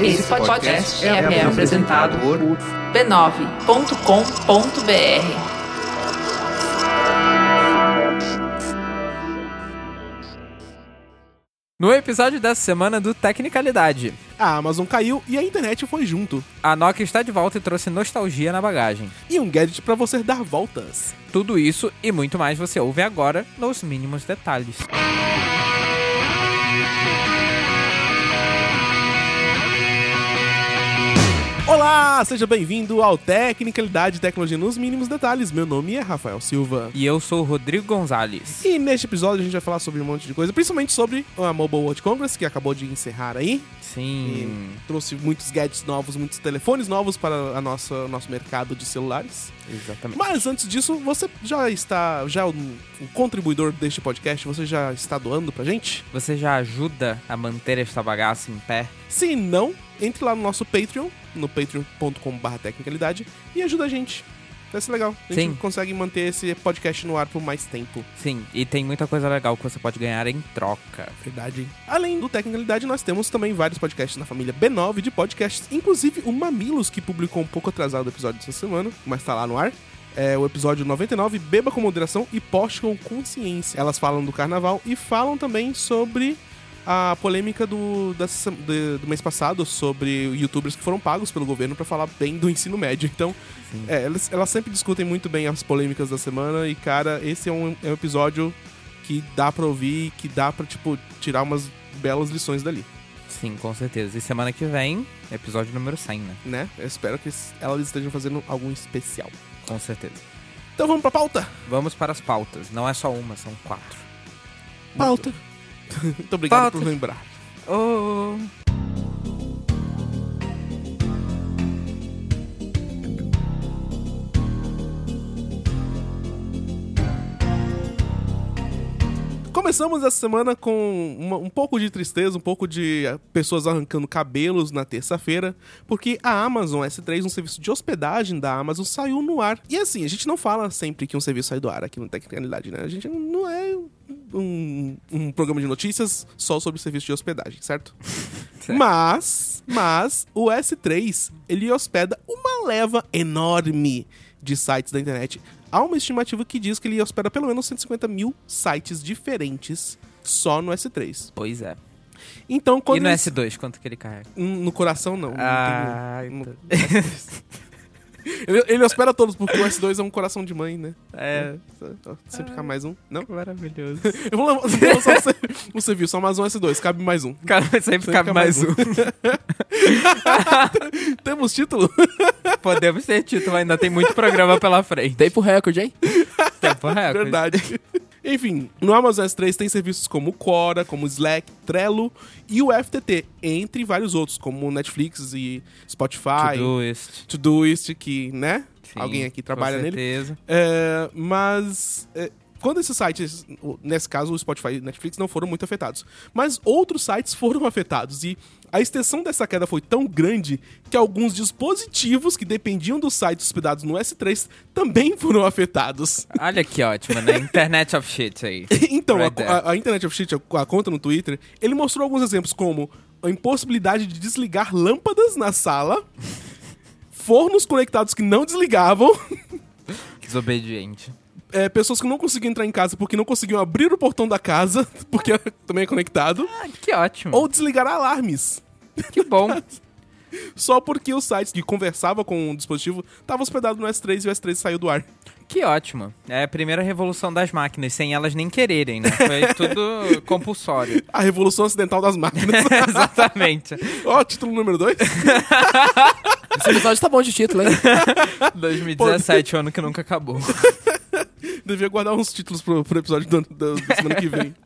Esse podcast é, é apresentado por b9.com.br. No episódio dessa semana do Tecnicalidade, A Amazon caiu e a internet foi junto. a Nokia está de volta e trouxe nostalgia na bagagem. E um gadget pra você dar voltas. Tudo isso e muito mais você ouve agora nos mínimos detalhes. Olá, seja bem-vindo ao Tecnicalidade e Tecnologia nos mínimos detalhes. Meu nome é Rafael Silva. E eu sou o Rodrigo Gonzalez. E neste episódio a gente vai falar sobre um monte de coisa, principalmente sobre a Mobile World Congress, que acabou de encerrar aí. Sim, E trouxe muitos gadgets novos, muitos telefones novos para a nossa, nosso mercado de celulares. exatamente. Mas antes disso, você já está, já é um, um contribuidor deste podcast, você já está doando pra gente? Você já ajuda a manter esta bagaça em pé? Se não, entre lá no nosso Patreon, no patreon.com.br tecnicalidade, e ajuda a gente. Vai ser legal. A gente Sim. consegue manter esse podcast no ar por mais tempo. Sim, e tem muita coisa legal que você pode ganhar em troca. Verdade. Além do Tecnicalidade, nós temos também vários podcasts na família B9 de podcasts, inclusive o Mamilos, que publicou um pouco atrasado o episódio dessa semana, mas tá lá no ar. É o episódio 99, Beba com Moderação e Poste com Consciência. Elas falam do carnaval e falam também sobre a polêmica do, dessa- de- do mês passado sobre youtubers que foram pagos pelo governo pra falar bem do ensino médio. Então, é, elas, elas sempre discutem muito bem as polêmicas da semana e, cara, esse é um, é um episódio que dá pra ouvir, que dá pra, tipo, tirar umas belas lições dali, Sim, com certeza. E semana que vem, episódio número 100, né? né? Eu espero que elas estejam fazendo algum especial. Com certeza. Então vamos pra pauta? Vamos para as pautas. Não é só uma, são quatro. Pauta. Muito obrigado Pauta. por lembrar. Oh. Começamos essa semana com uma- um pouco de tristeza, um pouco de pessoas arrancando cabelos na terça-feira, porque a Amazon S3, um serviço de hospedagem da Amazon, saiu no ar. E assim, a gente não fala sempre que um serviço sai do ar aqui no Tecnicalidade, né? A gente não é um, um programa de notícias só sobre serviço de hospedagem, certo? Certo. Mas, mas, o S3, ele hospeda uma leva enorme de sites da internet. Há uma estimativa que diz que ele hospeda pelo menos 150 mil sites diferentes só no S3. Pois é. Então, quando e no eles- S2, quanto que ele carrega? No coração, não. não Ah, tem- então. ele, ele hospeda todos, porque o S2 é um coração de mãe, né? É. Sempre ficar mais um. Não? Maravilhoso. Eu vou lançar um ser- um serviço, Amazon S2, cabe mais um. Cara, sempre cabe cabe mais mais um. Temos título? Podemos ter título, ainda tem muito programa pela frente. Tempo recorde, hein? Tempo recorde. Verdade. Enfim, no Amazon S3 tem serviços como Quora, como Slack, Trello e o FTT, entre vários outros, como Netflix e Spotify, Todoist. Todoist, que, né? Sim, Alguém aqui trabalha com nele. certeza. É, mas é, quando esses sites, nesse caso o Spotify e Netflix não foram muito afetados, mas outros sites foram afetados e a extensão dessa queda foi tão grande que alguns dispositivos que dependiam dos sites hospedados no S3 também foram afetados. Olha que ótimo, né? Internet of Shit aí. Então, a, Right there. a- a Internet of Shit, a, a conta no Twitter, ele mostrou alguns exemplos como a impossibilidade de desligar lâmpadas na sala, fornos conectados que não desligavam, Desobediente. É, pessoas que não conseguiam entrar em casa porque não conseguiam abrir o portão da casa, porque também é conectado, Ah, que ótimo. ou desligar alarmes. Que bom. Só porque os sites que conversavam com o dispositivo estavam hospedados no S3 e o S3 saiu do ar. Que ótimo. É a primeira revolução das máquinas, sem elas nem quererem, né? Foi tudo compulsório. A revolução acidental das máquinas. Exatamente. Ó, título número 2. Esse episódio tá bom de título, hein? 2017, o ano que nunca acabou. Devia guardar uns títulos pro, pro episódio do, do- da semana que vem.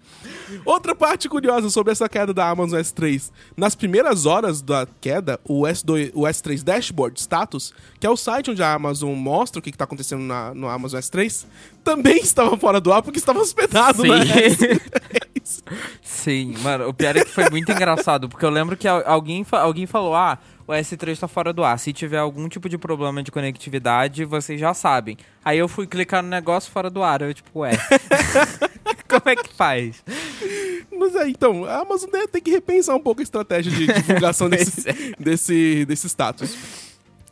Outra parte curiosa sobre essa queda da Amazon S3. Nas primeiras horas da queda, o, S2, o S3 Dashboard Status, que é o site onde a Amazon mostra o que está acontecendo na, no Amazon S3, também estava fora do ar porque estava hospedado na Sim. Sim, mano, o pior é que foi muito engraçado, porque eu lembro que al- alguém, alguém falou, ah, o S3 tá fora do ar. Se tiver algum tipo de problema de conectividade, vocês já sabem. Aí eu fui clicar no negócio fora do ar, eu tipo, ué. Como é que faz? Mas é, então, a Amazon né, tem que repensar um pouco a estratégia de divulgação desse, desse, desse status.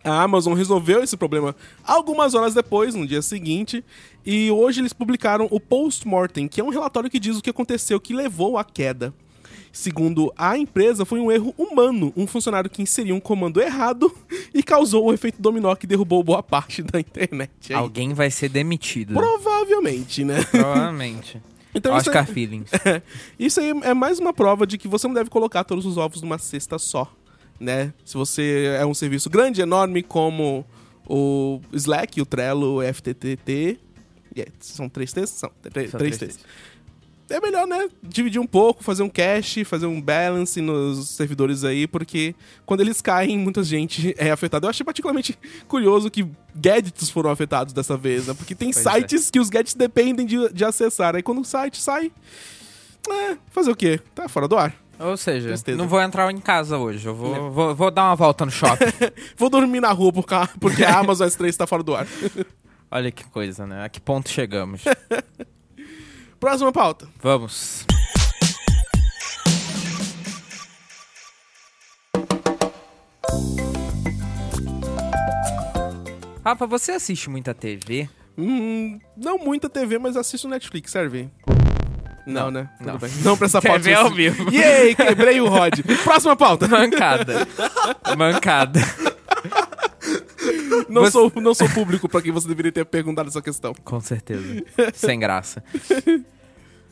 A Amazon resolveu esse problema algumas horas depois, no dia seguinte, e hoje eles publicaram o Postmortem, que é um relatório que diz o que aconteceu que levou à queda. Segundo a empresa, foi um erro humano, um funcionário que inseriu um comando errado e causou o efeito dominó que derrubou boa parte da internet. aí. Alguém vai ser demitido. Provavelmente, né? Provavelmente. Então isso Oscar é- Feelings. Isso aí é mais uma prova de que você não deve colocar todos os ovos numa cesta só, né? Se você é um serviço grande, enorme, como o Slack, o Trello, o FTTT... Yeah, são três textos? São, três, São três três textos. É melhor, né? Dividir um pouco, fazer um cache, fazer um balance nos servidores aí, porque quando eles caem, muita gente é afetada. Eu achei particularmente curioso que gadgets foram afetados dessa vez, né? Porque tem Pois é. sites que os gadgets dependem de, de acessar. Aí quando o site sai, é, fazer o quê? Tá fora do ar. Ou seja, Tristeza. não vou entrar em casa hoje. Eu vou, vou, vou dar uma volta no shopping. Vou dormir na rua por ca- porque a Amazon S3 tá fora do ar. Olha que coisa, né? A que ponto chegamos? Próxima pauta. Vamos. Rafa, você assiste muita TV? Hum, não muita TV, mas assisto Netflix, serve? Não, Não, né? Tudo não. bem. Não pra essa pauta. TV ao vivo. Yay, quebrei o Rod. Próxima pauta. Mancada. Mancada. Não, Você- sou, não sou público pra quem você deveria ter perguntado essa questão. Com certeza. Sem graça.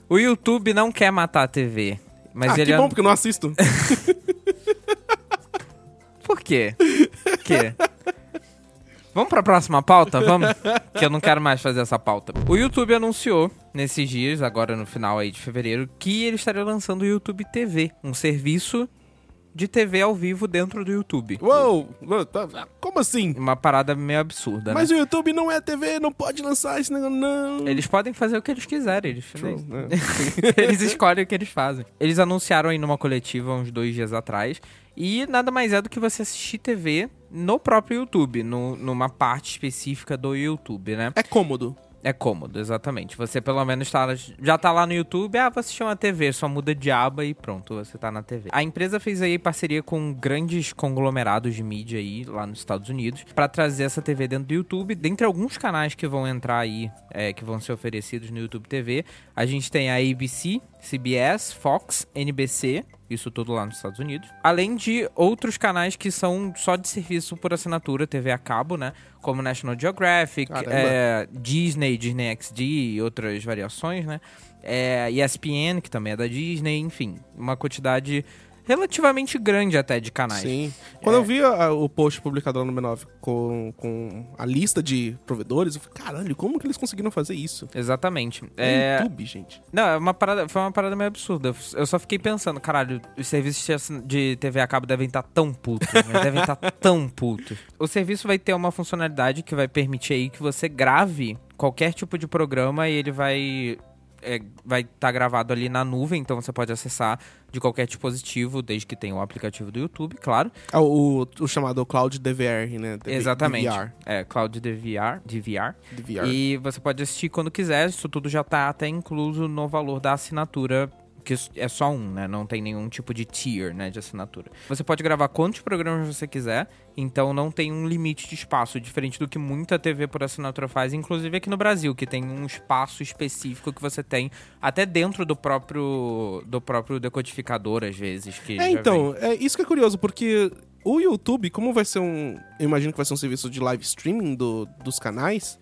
O YouTube não quer matar a TV. Mas ah, ele que é- bom, porque eu não assisto. Por quê? Por quê? Vamos pra próxima pauta? Vamos? Que eu não quero mais fazer essa pauta. O YouTube anunciou nesses dias, agora no final aí de fevereiro, que ele estaria lançando o YouTube TV, um serviço de TV ao vivo dentro do YouTube. Uou, tá- como assim? Uma parada meio absurda, Mas né? o YouTube não é TV, não pode lançar esse negócio, não. Eles podem fazer o que eles quiserem, eles, True, né? eles escolhem o que eles fazem. Eles anunciaram aí numa coletiva uns dois dias atrás. E nada mais é do que você assistir TV no próprio YouTube, no- numa parte específica do YouTube, né? É cômodo. É cômodo, exatamente. Você pelo menos tá, já tá lá no YouTube, ah, vou assistir uma TV, só muda de aba e pronto, você tá na TV. A empresa fez aí parceria com grandes conglomerados de mídia aí, lá nos Estados Unidos, pra trazer essa TV dentro do YouTube. Dentre alguns canais que vão entrar aí, é, que vão ser oferecidos no YouTube TV, a gente tem a ABC, CBS, Fox, NBC, isso tudo lá nos Estados Unidos. Além de outros canais que são só de serviço por assinatura, TV a cabo, né? Como National Geographic, é, Disney, Disney XD e outras variações, né? É, ESPN, que também é da Disney, enfim, uma quantidade relativamente grande até de canais. Sim. Quando eu vi a- o post publicado lá no B9 com, com a lista de provedores, eu falei, caralho, como que eles conseguiram fazer isso? Exatamente. É, YouTube, gente. Não, é uma parada, foi uma parada meio absurda. Eu só fiquei pensando, caralho, os serviços de TV a cabo devem estar tão putos, né? devem estar tão putos. O serviço vai ter uma funcionalidade que vai permitir aí que você grave qualquer tipo de programa e ele vai é, vai estar gravado ali na nuvem, então você pode acessar de qualquer dispositivo, desde que tenha o aplicativo do YouTube, claro. Ah, o, o chamado Cloud DVR, né? DV- Exatamente. DVR. É, Cloud DVR, DVR. DVR. E você pode assistir quando quiser, isso tudo já tá até incluso no valor da assinatura, que é só um, né? Não tem nenhum tipo de tier, né, de assinatura. Você pode gravar quantos programas você quiser, então não tem um limite de espaço, diferente do que muita TV por assinatura faz, inclusive aqui no Brasil, que tem um espaço específico que você tem até dentro do próprio do próprio decodificador às vezes, que É, então, é isso que é curioso, porque o YouTube, como vai ser um. Eu imagino que vai ser um serviço de live streaming do- dos canais,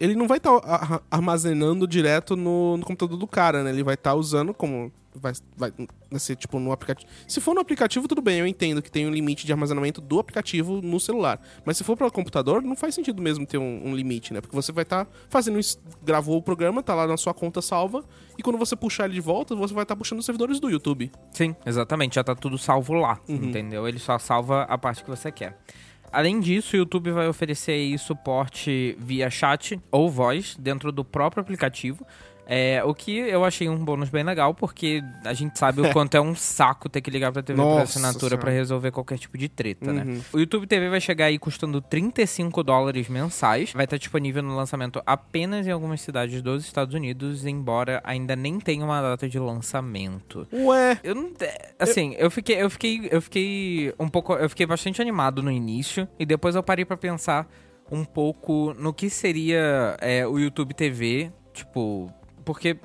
ele não vai estar armazenando direto no, no computador do cara, né? Ele vai estar usando como. Vai, vai, vai ser tipo no aplicativo. Se for no aplicativo, tudo bem, eu entendo que tem um limite de armazenamento do aplicativo no celular. Mas se for para computador, não faz sentido mesmo ter um, um limite, né? Porque você vai estar fazendo isso, gravou o programa, tá lá na sua conta salva, e quando você puxar ele de volta, você vai estar puxando os servidores do YouTube. Sim, exatamente. Já tá tudo salvo lá, Uhum. entendeu? Ele só salva a parte que você quer. Além disso, o YouTube vai oferecer suporte via chat ou voz dentro do próprio aplicativo. É, o que eu achei um bônus bem legal, porque a gente sabe o quanto é um saco ter que ligar pra TV por Nossa assinatura pra resolver qualquer tipo de treta, Uhum. né? O YouTube TV vai chegar aí custando 35 dólares mensais. Vai estar disponível no lançamento apenas em algumas cidades dos Estados Unidos, embora ainda nem tenha uma data de lançamento. Ué, Eu não. Assim, eu fiquei, eu fiquei. Eu fiquei um pouco. Eu fiquei bastante animado no início. E depois eu parei pra pensar um pouco no que seria é, o YouTube TV. Tipo. Porque,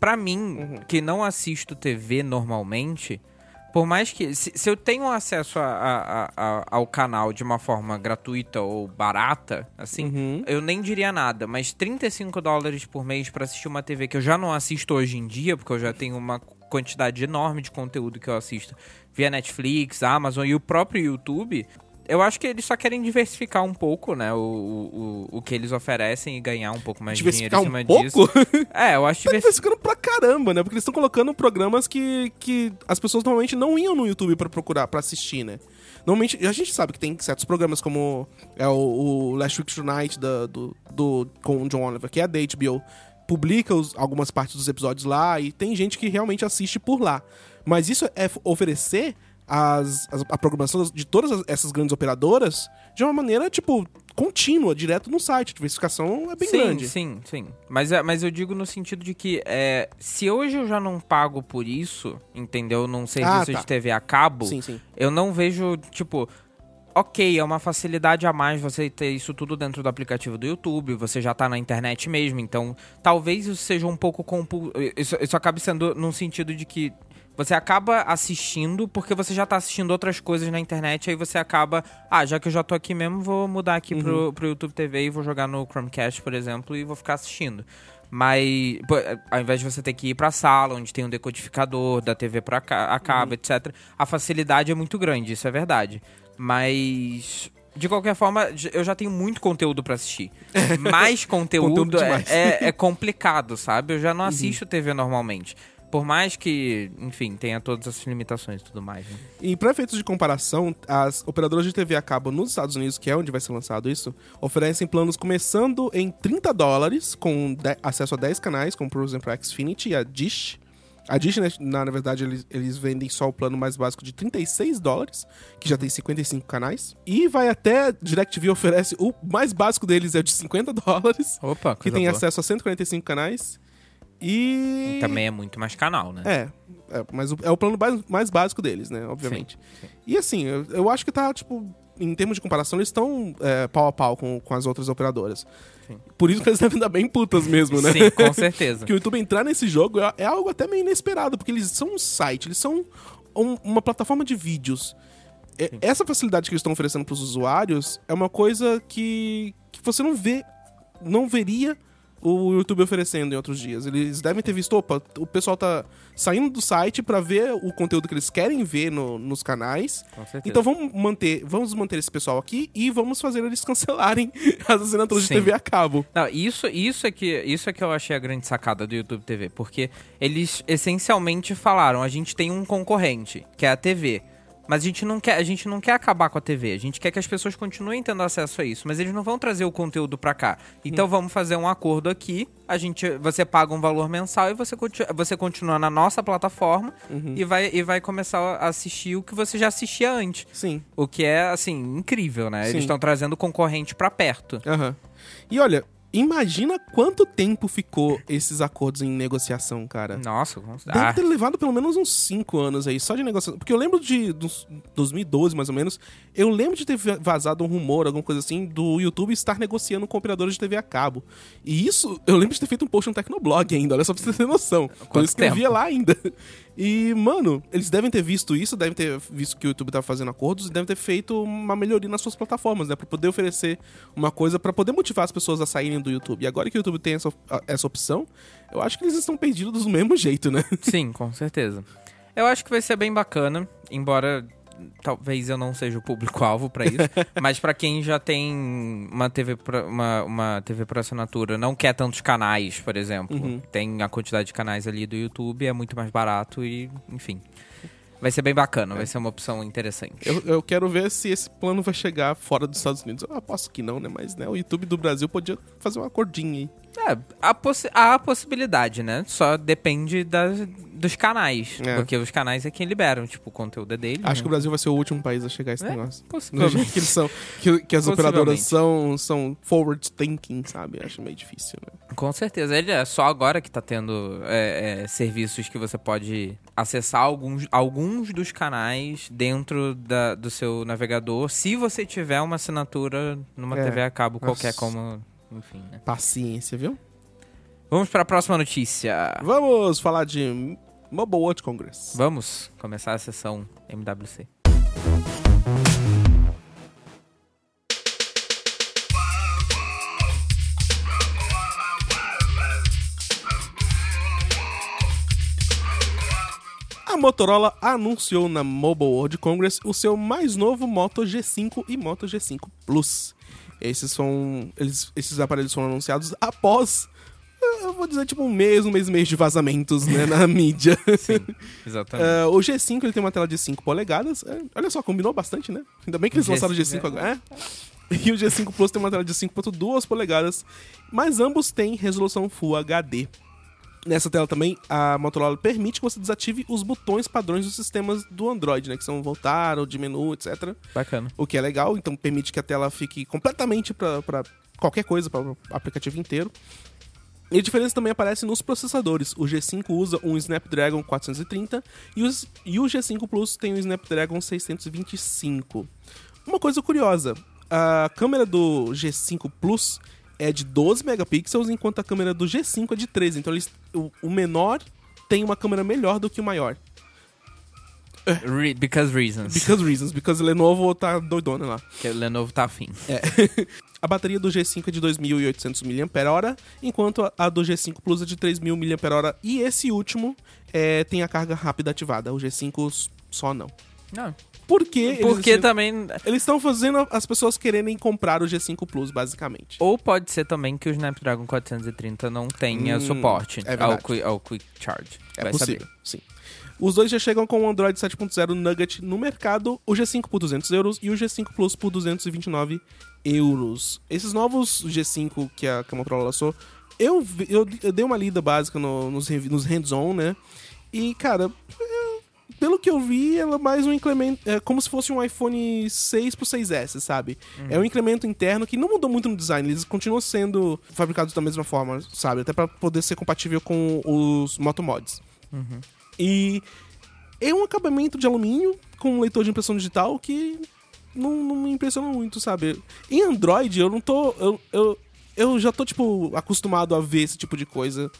pra mim, que não assisto TV normalmente. Por mais que. Se, se eu tenho acesso a- a- a- ao canal de uma forma gratuita ou barata, assim, Uhum. eu nem diria nada. Mas 35 dólares por mês pra assistir uma TV que eu já não assisto hoje em dia, porque eu já tenho uma quantidade enorme de conteúdo que eu assisto via Netflix, Amazon e o próprio YouTube. Eu acho que eles só querem diversificar um pouco, né? O, o, o que eles oferecem e ganhar um pouco mais de dinheiro em um cima pouco? disso. É, eu acho Tá diversificar. diversificando pra caramba, né? Porque eles estão colocando programas que, que as pessoas normalmente não iam no YouTube pra procurar, pra assistir, né? Normalmente, a gente sabe que tem certos programas como é o, o Last Week Tonight da, do, do, com o John Oliver, que é da HBO, publica os- algumas partes dos episódios lá e tem gente que realmente assiste por lá. Mas isso é oferecer as, as- a programação de todas as- essas grandes operadoras de uma maneira, tipo, contínua, direto no site. A diversificação é bem sim, grande. sim, sim. Mas, é- mas eu digo no sentido de que é, se hoje eu já não pago por isso, entendeu? Num serviço tá. de TV a cabo, Sim, sim. eu não vejo, tipo. Ok, é uma facilidade a mais você ter isso tudo dentro do aplicativo do YouTube, você já tá na internet mesmo, então talvez isso seja um pouco compul... isso, isso acabe sendo num sentido de que você acaba assistindo porque você já tá assistindo outras coisas na internet, aí você acaba, ah, já que eu já tô aqui mesmo, vou mudar aqui pro, pro YouTube TV e vou jogar no Chromecast, por exemplo, e vou ficar assistindo. Mas, pô, ao invés de você ter que ir pra sala, onde tem um decodificador da TV pra ca a cabo, etc., a facilidade é muito grande, isso é verdade. Mas. De qualquer forma, eu já tenho muito conteúdo pra assistir. Mais conteúdo, Conteúdo é, é, é complicado, sabe? Eu já não assisto TV normalmente. Por mais que, enfim, tenha todas essas limitações e tudo mais. Né? E para efeitos de comparação, as operadoras de TV a cabo nos Estados Unidos, que é onde vai ser lançado isso, oferecem planos começando em 30 dólares, com acesso a 10 canais, como por exemplo a Xfinity e a Dish. A Dish, né, na, na verdade, eles, eles vendem só o plano mais básico de 36 dólares, que já tem 55 canais. E vai até, DirecTV oferece, o mais básico deles é o de 50 dólares, Opa, que tem acesso a 145 canais. E... Também é muito mais canal, né? É, é, mas é o plano mais, mais básico deles, né? Obviamente. E assim, eu, eu acho que tá, tipo, em termos de comparação, eles estão é, pau a pau com, com as outras operadoras. Sim. Por isso que eles devem dar bem putas mesmo, né? Sim, com certeza. Porque o YouTube entrar nesse jogo é, é algo até meio inesperado, porque eles são um site, eles são um- uma plataforma de vídeos. E- essa facilidade que eles estão oferecendo para os usuários é uma coisa que, que você não vê, não veria o YouTube oferecendo em outros dias. Eles devem ter visto, opa, o pessoal tá saindo do site para ver o conteúdo que eles querem ver no- nos canais. Com certeza. Então vamos manter, vamos manter esse pessoal aqui e vamos fazer eles cancelarem as assinaturas de Sim. TV a cabo. Não, isso, isso, é que, isso é que eu achei a grande sacada do YouTube TV, porque eles essencialmente falaram, a gente tem um concorrente, que é a TV. Mas a gente não quer, a gente não quer acabar com a TV, a gente quer que as pessoas continuem tendo acesso a isso, mas eles não vão trazer o conteúdo pra cá. Então Hum. vamos fazer um acordo aqui, a gente, você paga um valor mensal e você, você continua na nossa plataforma Uhum. e, vai, e vai começar a assistir o que você já assistia antes. Sim. O que é, assim, incrível, né? Sim. Eles estão trazendo o concorrente pra perto. Aham. E olha, imagina quanto tempo ficou esses acordos em negociação, cara. Nossa, como- Deve ah, ter levado pelo menos uns 5 anos aí, só de negociação. Porque eu lembro de dos 2012, mais ou menos, eu lembro de ter vazado um rumor, alguma coisa assim, do YouTube estar negociando com operadores de TV a cabo. E isso, eu lembro de ter feito um post no Tecnoblog ainda, olha só pra você ter noção. Quando eu escrevia tempo? lá ainda. E, mano, eles devem ter visto isso, devem ter visto que o YouTube tava fazendo acordos e devem ter feito uma melhoria nas suas plataformas, né? Pra poder oferecer uma coisa, pra poder motivar as pessoas a saírem do YouTube. E agora que o YouTube tem essa, essa opção, eu acho que eles estão perdidos do mesmo jeito, né? Sim, com certeza. Eu acho que vai ser bem bacana, embora talvez eu não seja o público-alvo pra isso, mas pra quem já tem uma TV pra, uma, uma TV por assinatura, não quer tantos canais, por exemplo, Uhum. tem a quantidade de canais ali do YouTube, é muito mais barato e, enfim. Vai ser bem bacana, vai ser uma opção interessante. Eu, eu quero ver se esse plano vai chegar fora dos Estados Unidos. Eu aposto que não, né? Mas né, o YouTube do Brasil podia fazer um acordinho aí. É, a possi- há a possibilidade, né? Só depende das, dos canais. É. Porque os canais é quem liberam, tipo, o conteúdo é dele. Acho né? que o Brasil vai ser o último país a chegar a esse É, negócio. Possivelmente. que eles são. Que, que as operadoras são, são forward thinking, sabe? Acho meio difícil, né? Com certeza. Ele é só agora que tá tendo é, é, serviços que você pode acessar alguns, alguns dos canais dentro da- do seu navegador, se você tiver uma assinatura numa É. TV a cabo qualquer, Nossa. como. Enfim, né? Paciência, viu? Vamos para a próxima notícia. Vamos falar de Mobile World Congress. Vamos começar a sessão MWC. A Motorola anunciou na Mobile World Congress o seu mais novo Moto G5 e Moto G5 Plus. Esses são. Eles, esses aparelhos foram anunciados após. Eu vou dizer, tipo, um mês, um mês e meio de vazamentos né, na mídia. Sim, exatamente. É, o G5 ele tem uma tela de 5 polegadas. É, olha só, combinou bastante, né? Ainda bem que eles O lançaram o G5 G5 agora. É. E o G5 Plus tem uma tela de 5.2 polegadas, mas ambos têm resolução Full HD. Nessa tela também, a Motorola permite que você desative os botões padrões dos sistemas do Android, né? Que são voltar ou de menu, etc. Bacana. O que é legal, então permite que a tela fique completamente para qualquer coisa, para o aplicativo inteiro. E a diferença também aparece nos processadores. O G5 usa um Snapdragon 430 e, os- e o G5 Plus tem um Snapdragon 625. Uma coisa curiosa, a câmera do G5 Plus é de 12 megapixels, enquanto a câmera do G5 é de 13. Então eles, o, o menor tem uma câmera melhor do que o maior. Re- because reasons. Because reasons, because Lenovo tá doidona lá. Que o Lenovo tá afim. A bateria do G5 é de 2.800 mAh, enquanto a- do G5 Plus é de 3.000 mAh. E esse último é, tem a carga rápida ativada. O G5 s- só não. Não. Por quê? Porque eles, também. eles estão fazendo as pessoas quererem comprar o G5 Plus, basicamente. Ou pode ser também que o Snapdragon 430 não tenha Hum, suporte é ao, ao Quick Charge. É Vai possível, saber. sim. Os dois já chegam com o Android 7.0 Nugget no mercado, o G5 por 200 euros e o G5 Plus por 229 euros. Esses novos G5 que a, que a Motorola lançou, eu, eu, eu dei uma lida básica no- nos, nos hands-on, né? E, cara, pelo que eu vi, ela é mais um incremento. É como se fosse um iPhone 6 pro 6S, sabe? É um incremento interno que não mudou muito no design. Eles continuam sendo fabricados da mesma forma, sabe? Até pra poder ser compatível com os Motomods. E é um acabamento de alumínio com um leitor de impressão digital que não, não me impressiona muito, sabe? Em Android, eu não tô. Eu, eu, eu já tô, tipo, acostumado a ver esse tipo de coisa.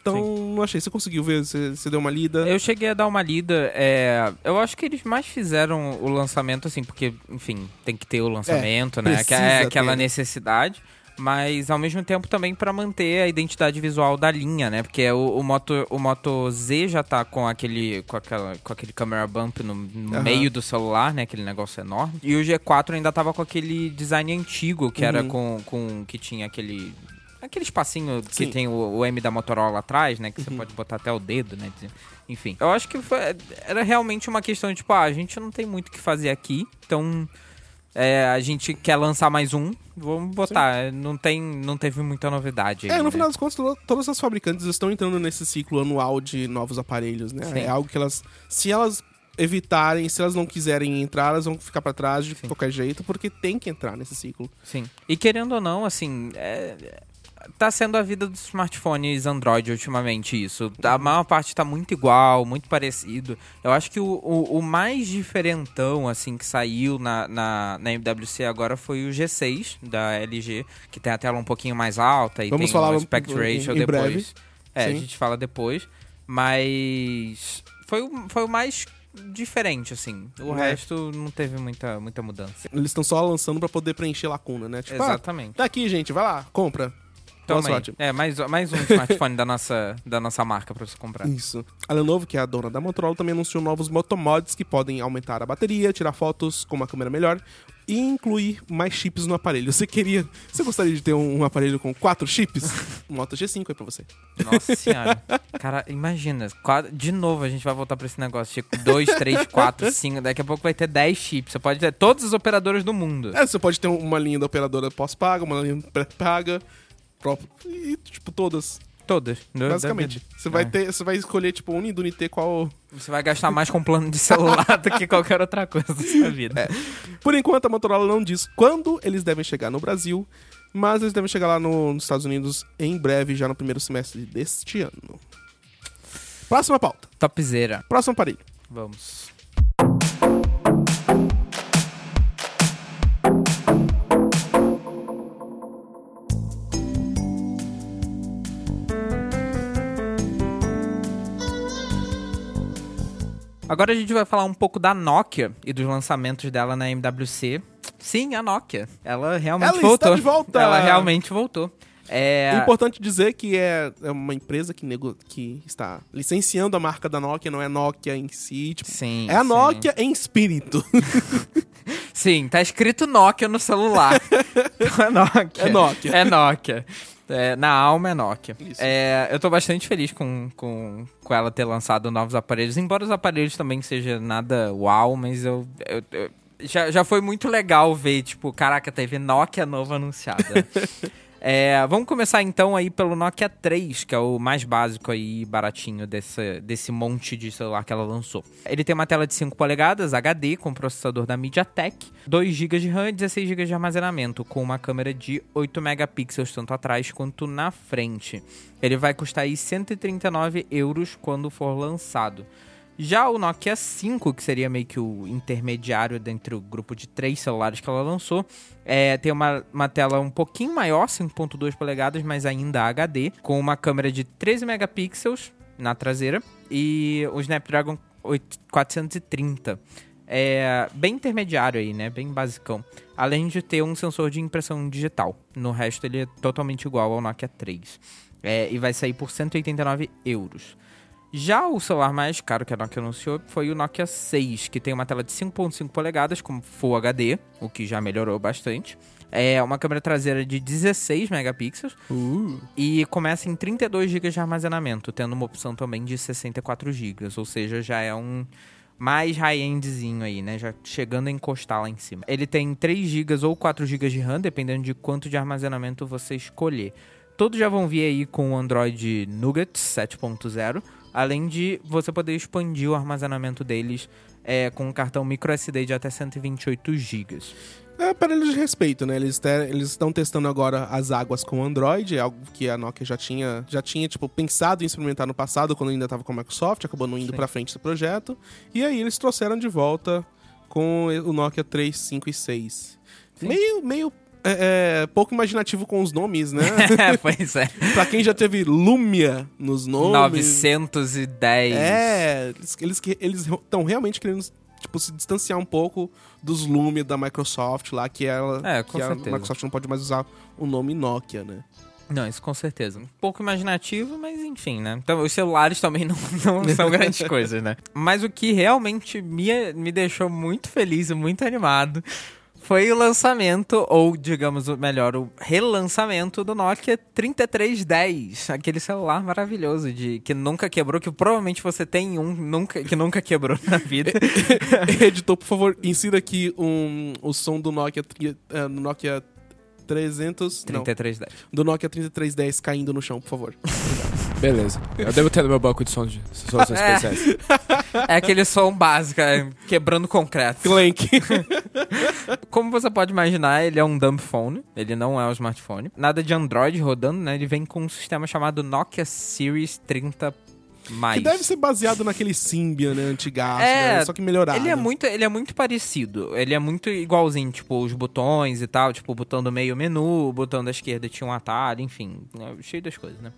Então, não achei. Você conseguiu ver? Você, você deu uma lida? Eu cheguei a dar uma lida. É, eu acho que eles mais fizeram o lançamento, assim, porque, enfim, tem que ter o lançamento, né? Que é aquela ter. necessidade. Mas ao mesmo tempo também pra manter a identidade visual da linha, né? Porque o, o Moto, o Moto Z já tá com aquele, com aquela, com aquele camera bump no, no Aham. meio do celular, né? Aquele negócio enorme. E o G4 ainda tava com aquele design antigo, que era Uhum. com, com. que tinha aquele. Aquele espacinho que Sim. Uhum. tem o, o M da Motorola atrás, né? Que você pode botar até o dedo, né? Enfim. Eu acho que foi- era realmente uma questão de, tipo, ah, a gente não tem muito o que fazer aqui, então é, a gente quer lançar mais um, vamos botar. Não, tem, não teve muita novidade aí, É, no final das contas, to- todas as fabricantes estão entrando nesse ciclo anual de novos aparelhos, né? Sim. É algo que elas. Se elas evitarem, se elas não quiserem entrar, elas vão ficar pra trás de Sim. qualquer jeito, porque tem que entrar nesse ciclo. Sim. E querendo ou não, assim, é, tá sendo a vida dos smartphones Android ultimamente isso. A maior parte tá muito igual, muito parecido. Eu acho que o, o, o mais diferentão, assim, que saiu na, na, na MWC agora foi o G6 da LG, que tem a tela um pouquinho mais alta e Vamos tem falar o aspect em- ratio em depois. breve. É, Sim. a gente fala depois. Mas foi, o- foi o mais diferente, assim. O É. resto não teve muita, muita mudança. Eles estão só lançando pra poder preencher lacuna, né? Tipo, ah, Exatamente. tá aqui, gente, vai lá, compra. Toma sorte. É, mais, mais um smartphone da, nossa, da nossa marca pra você comprar. Isso. A Lenovo, que é a dona da Motorola, também anunciou novos motomods que podem aumentar a bateria, tirar fotos com uma câmera melhor e incluir mais chips no aparelho. Você queria. Você gostaria de ter um, aparelho com quatro chips? Moto G5 aí pra você. Nossa senhora. Cara, imagina. De novo a gente vai voltar pra esse negócio. Tipo, 2, 3, 4, 5. Daqui a pouco vai ter 10 chips. Você pode ter todos os operadores do mundo. É, você pode ter uma linha da operadora pós-paga, uma linha pré-paga. Próprio. E, tipo, todas. Todas. Do- Basicamente. Você vai É. ter. Você vai escolher, tipo, Unidunité qual. Você vai gastar mais com plano de celular do que qualquer outra coisa da sua vida. Por enquanto, a Motorola não diz quando eles devem chegar no Brasil, mas eles devem chegar lá no- nos Estados Unidos em breve, já no primeiro semestre deste ano. Próxima pauta. Topzera. Próximo aparelho. Vamos. Agora a gente vai falar um pouco da Nokia e dos lançamentos dela na MWC. Sim, a Nokia. Ela realmente Ela está voltou. de volta! Ela realmente voltou. É... É importante dizer que é, é uma empresa que, nego, que está licenciando a marca da Nokia, não é Nokia em si. Tipo, Sim, é a sim. Nokia em espírito. Sim, tá escrito Nokia no celular. Então é Nokia. É Nokia. É Nokia. É, na alma é Nokia. É, eu tô bastante feliz com, com, com ela ter lançado novos aparelhos, embora os aparelhos também seja nada uau, mas eu, eu- eu- já, já foi muito legal ver, tipo, caraca, teve Nokia novo anunciada. É, vamos começar então aí pelo Nokia 3, que é o mais básico aí, baratinho desse, desse monte de celular que ela lançou. Ele tem uma tela de 5 polegadas, HD, com processador da MediaTek, 2 GB de RAM e 16 GB de armazenamento, com uma câmera de 8 megapixels, tanto atrás quanto na frente. Ele vai custar aí 139 euros quando for lançado. Já o Nokia 5, que seria meio que o intermediário dentre o grupo de três celulares que ela lançou, é, tem uma, uma tela um pouquinho maior, 5.2 polegadas, mas ainda HD, com uma câmera de 13 megapixels na traseira e o Snapdragon 8 430. É bem intermediário aí, né? Bem basicão. Além de ter um sensor de impressão digital. No resto ele é totalmente igual ao Nokia 3. É, e vai sair por 189 euros. Já o celular mais caro que a Nokia anunciou foi o Nokia 6, que tem uma tela de 5.5 polegadas com Full HD, o que já melhorou bastante. É uma câmera traseira de 16 megapixels e começa em 32 GB de armazenamento, tendo uma opção também de 64 GB, ou seja, já é um mais high-endzinho aí, né? Já chegando a encostar lá em cima. Ele tem 3 GB ou 4 GB de RAM, dependendo de quanto de armazenamento você escolher. Todos já vão vir aí com o Android Nougat 7.0, além de você poder expandir o armazenamento deles é, com um cartão microSD de até 128 GB. É aparelho de respeito, né? Eles te- eles estão testando agora as águas com Android, é algo que a Nokia já tinha, já tinha tipo, pensado em experimentar no passado, quando ainda estava com a Microsoft, acabou não indo pra frente esse projeto. E aí eles trouxeram de volta com o Nokia 3, 5 e 6. Sim. Meio, meio é, é, pouco imaginativo com os nomes, né? pois é. pra quem já teve Lumia nos nomes. 910. É, eles eles que- eles estão realmente querendo tipo se distanciar um pouco dos Lumia da Microsoft lá que ela É, que a certeza. Microsoft não pode mais usar o nome Nokia, né? Não, isso com certeza. Um pouco imaginativo, mas enfim, né? Então, os celulares também não, não são grandes coisas, né? Mas o que realmente me, me deixou muito feliz e muito animado foi o lançamento, ou digamos melhor, o relançamento do Nokia 3310. Aquele celular maravilhoso de que nunca quebrou, que provavelmente você tem um nunca, que nunca quebrou na vida. Editor, por favor, insira aqui um, o som do Nokia do Nokia 300, não, 3310. do Nokia 3310 caindo no chão, por favor. Beleza. Eu devo ter no meu banco de som de soluções É. especiais. É aquele som básico, é, quebrando concreto. Clank. Como você pode imaginar, ele é um dumb phone, ele não é um smartphone. Nada de Android rodando, né? Ele vem com um sistema chamado Nokia Series 30 mais. que deve ser baseado naquele Symbian, né, antigaço, É, né? Só que melhorado. Ele é muito, ele é muito parecido. Ele é muito igualzinho, tipo, os botões e tal, tipo, o botão do meio menu, botão da esquerda tinha um atalho, enfim, né, cheio das coisas, né?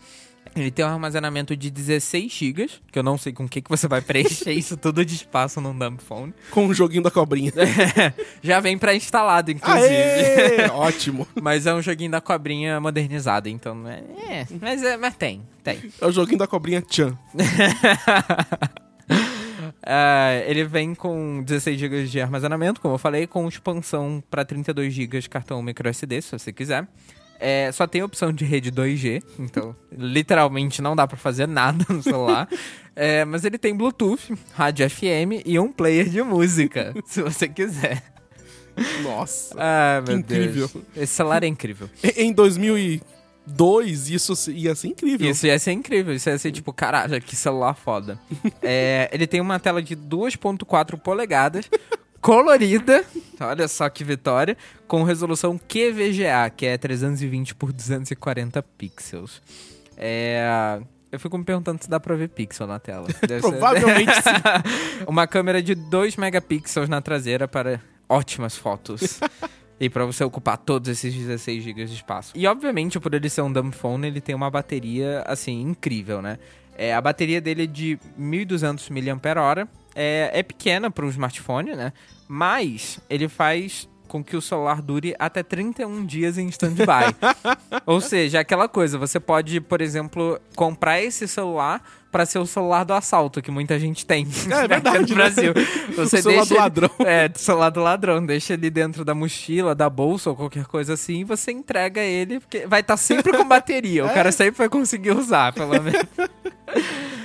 Ele tem um armazenamento de 16 GB, que eu não sei com o que, que você vai preencher isso tudo de espaço num dumb phone. com o joguinho da cobrinha. Já vem pré-instalado, inclusive. Aê! Ótimo. Mas é um joguinho da cobrinha modernizado, então é. é, mas, é mas tem, tem. É o joguinho da cobrinha Chan. É, ele vem com 16 GB de armazenamento, como eu falei, com expansão para 32 GB de cartão microSD, se você quiser. É, só tem opção de rede 2G, então literalmente não dá pra fazer nada no celular. É, mas ele tem Bluetooth, rádio FM e um player de música, se você quiser. Nossa. Ah, meu incrível. Deus. Esse celular é incrível. Em 2000 e 2, isso ia ser incrível. Isso ia ser incrível, isso ia ser tipo, caralho, que celular foda. É, ele tem uma tela de 2.4 polegadas, colorida, olha só que vitória, com resolução QVGA, que é 320 por 240 pixels. É, eu fico me perguntando se dá pra ver pixel na tela. Deve ser- Provavelmente sim. uma câmera de 2 megapixels na traseira para ótimas fotos. E pra você ocupar todos esses 16 GB de espaço. E obviamente, por ele ser um dumb phone, ele tem uma bateria, assim, incrível, né? É, a bateria dele é de 1200 mAh. É, é pequena para um smartphone, né? Mas ele faz com que o celular dure até 31 dias em stand-by. Ou seja, aquela coisa, você pode, por exemplo, comprar esse celular para ser o celular do assalto, que muita gente tem É verdade, no né? Brasil. Você O celular deixa do ladrão. É, do celular do ladrão. Deixa ele dentro da mochila, da bolsa ou qualquer coisa assim, e você entrega ele, porque vai estar sempre com bateria. O É. cara sempre vai conseguir usar, pelo menos.